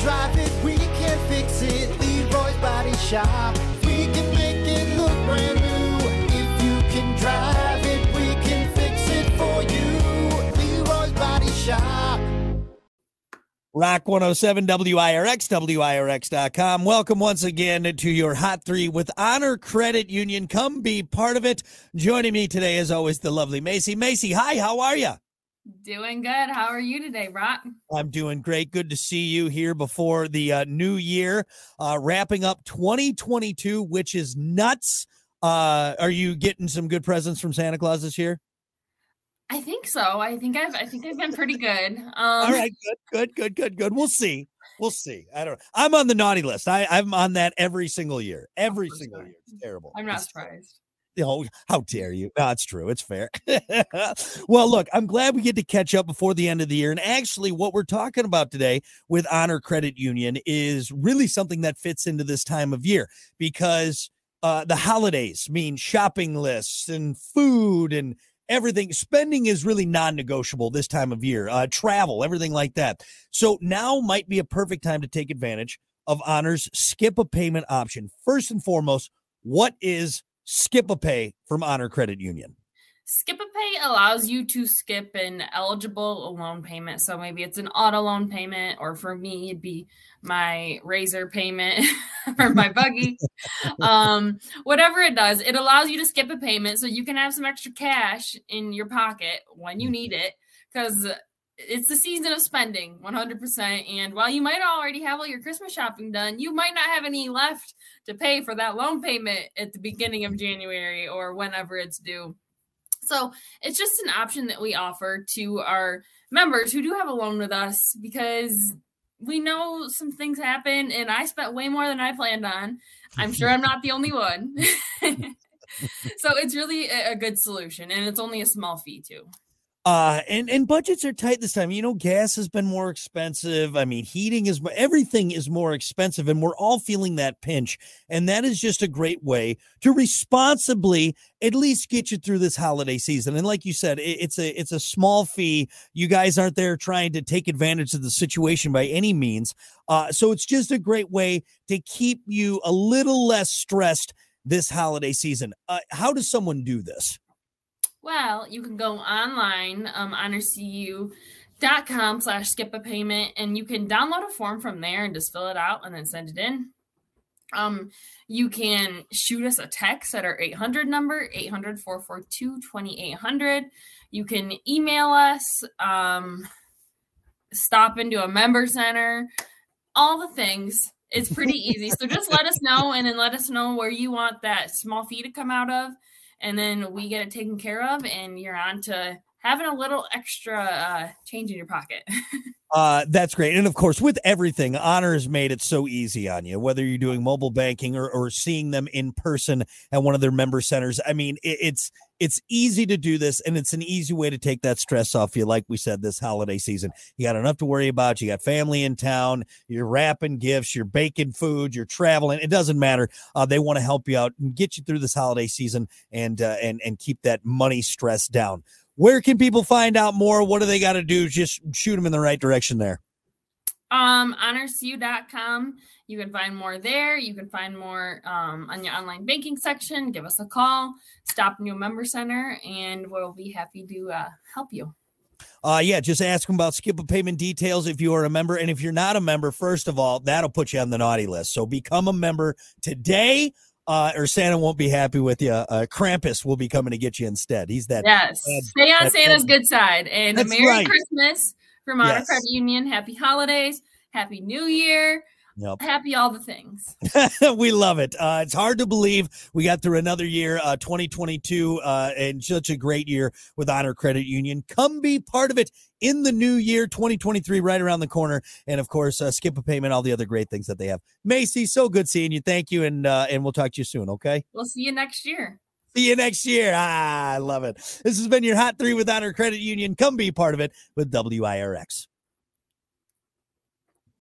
drive it, we can fix it. Leroy's Body Shop. We can make it look brand new. If you can drive it, we can fix it for you. Leroy's Body Shop. Rock 107 WIRX, WIRX.com. Welcome once again to your Hot Three with Honor Credit Union. Come be part of it. Joining me today, as always, the lovely Macy. Macy, hi, how are you? Doing good. How are you today, Rock? I'm doing great. Good to see you here before the uh, new year, uh, wrapping up 2022, which is nuts. Uh, are you getting some good presents from Santa Claus this year? I think so. I think I've I think I've been pretty good. Um, All right, good, good, good, good, good. We'll see. We'll see. I don't. I'm on the naughty list. I, I'm on that every single year. Every single year. It's terrible. I'm not It's terrible. Oh, how dare you? No, true. It's fair. well, look, I'm glad we get to catch up before the end of the year. And actually, what we're talking about today with Honor Credit Union is really something that fits into this time of year because uh, the holidays mean shopping lists and food and everything. Spending is really non negotiable this time of year, uh, travel, everything like that. So now might be a perfect time to take advantage of Honor's skip a payment option. First and foremost, what is skip a pay from Honor Credit Union? Skip a Pay allows you to skip an eligible loan payment. So maybe it's an auto loan payment, or for me, it'd be my razor payment for my buggy. um, whatever it does, it allows you to skip a payment so you can have some extra cash in your pocket when you need it. Because it's the season of spending 100%. And while you might already have all your Christmas shopping done, you might not have any left to pay for that loan payment at the beginning of January or whenever it's due. So it's just an option that we offer to our members who do have a loan with us because we know some things happen and I spent way more than I planned on. I'm sure I'm not the only one. so it's really a, a good solution and it's only a small fee too. Uh, and and budgets are tight this time. You know, gas has been more expensive. I mean, heating is everything is more expensive, and we're all feeling that pinch. And that is just a great way to responsibly at least get you through this holiday season. And like you said, it, it's a it's a small fee. You guys aren't there trying to take advantage of the situation by any means. Uh, so it's just a great way to keep you a little less stressed this holiday season. Uh, how does someone do this? Well, you can go online, um, honorcu.com slash skip a payment, and you can download a form from there and just fill it out and then send it in. Um, you can shoot us a text at our 800 number, 800 442 2800. You can email us, um, stop into a member center, all the things. It's pretty easy. So just let us know and then let us know where you want that small fee to come out of and then we get it taken care of and you're on to having a little extra uh, change in your pocket. Uh that's great. And of course with everything honor has made it so easy on you whether you're doing mobile banking or, or seeing them in person at one of their member centers. I mean it, it's it's easy to do this and it's an easy way to take that stress off you. Like we said this holiday season you got enough to worry about you got family in town you're wrapping gifts you're baking food you're traveling it doesn't matter. Uh, they want to help you out and get you through this holiday season and uh, and and keep that money stress down where can people find out more? What do they got to do? Just shoot them in the right direction there. Um honorcu.com you can find more there. You can find more um, on your online banking section. Give us a call. Stop your member center and we'll be happy to uh, help you. Uh yeah just ask them about skip a payment details if you are a member and if you're not a member first of all that'll put you on the naughty list. So become a member today uh, or Santa won't be happy with you. Uh, Krampus will be coming to get you instead. He's that. yes bad- stay on santa's good side and merry right. christmas from honor Yes. credit union happy holidays happy new year Yep. happy all the things we love it. Uh, it's hard to believe we got through another year, uh, 2022, uh, and such a great year with Honor Credit Union. Come be part of it in the new year, 2023, right around the corner. And of course, uh, skip a payment, all the other great things that they have. Macy, so good seeing you. Thank you. And, uh, and we'll talk to you soon. Okay. we'll see you next year See you next year. Ah, I love it. This has been your Hot Three with Honor Credit Union. Come be part of it with WIRX.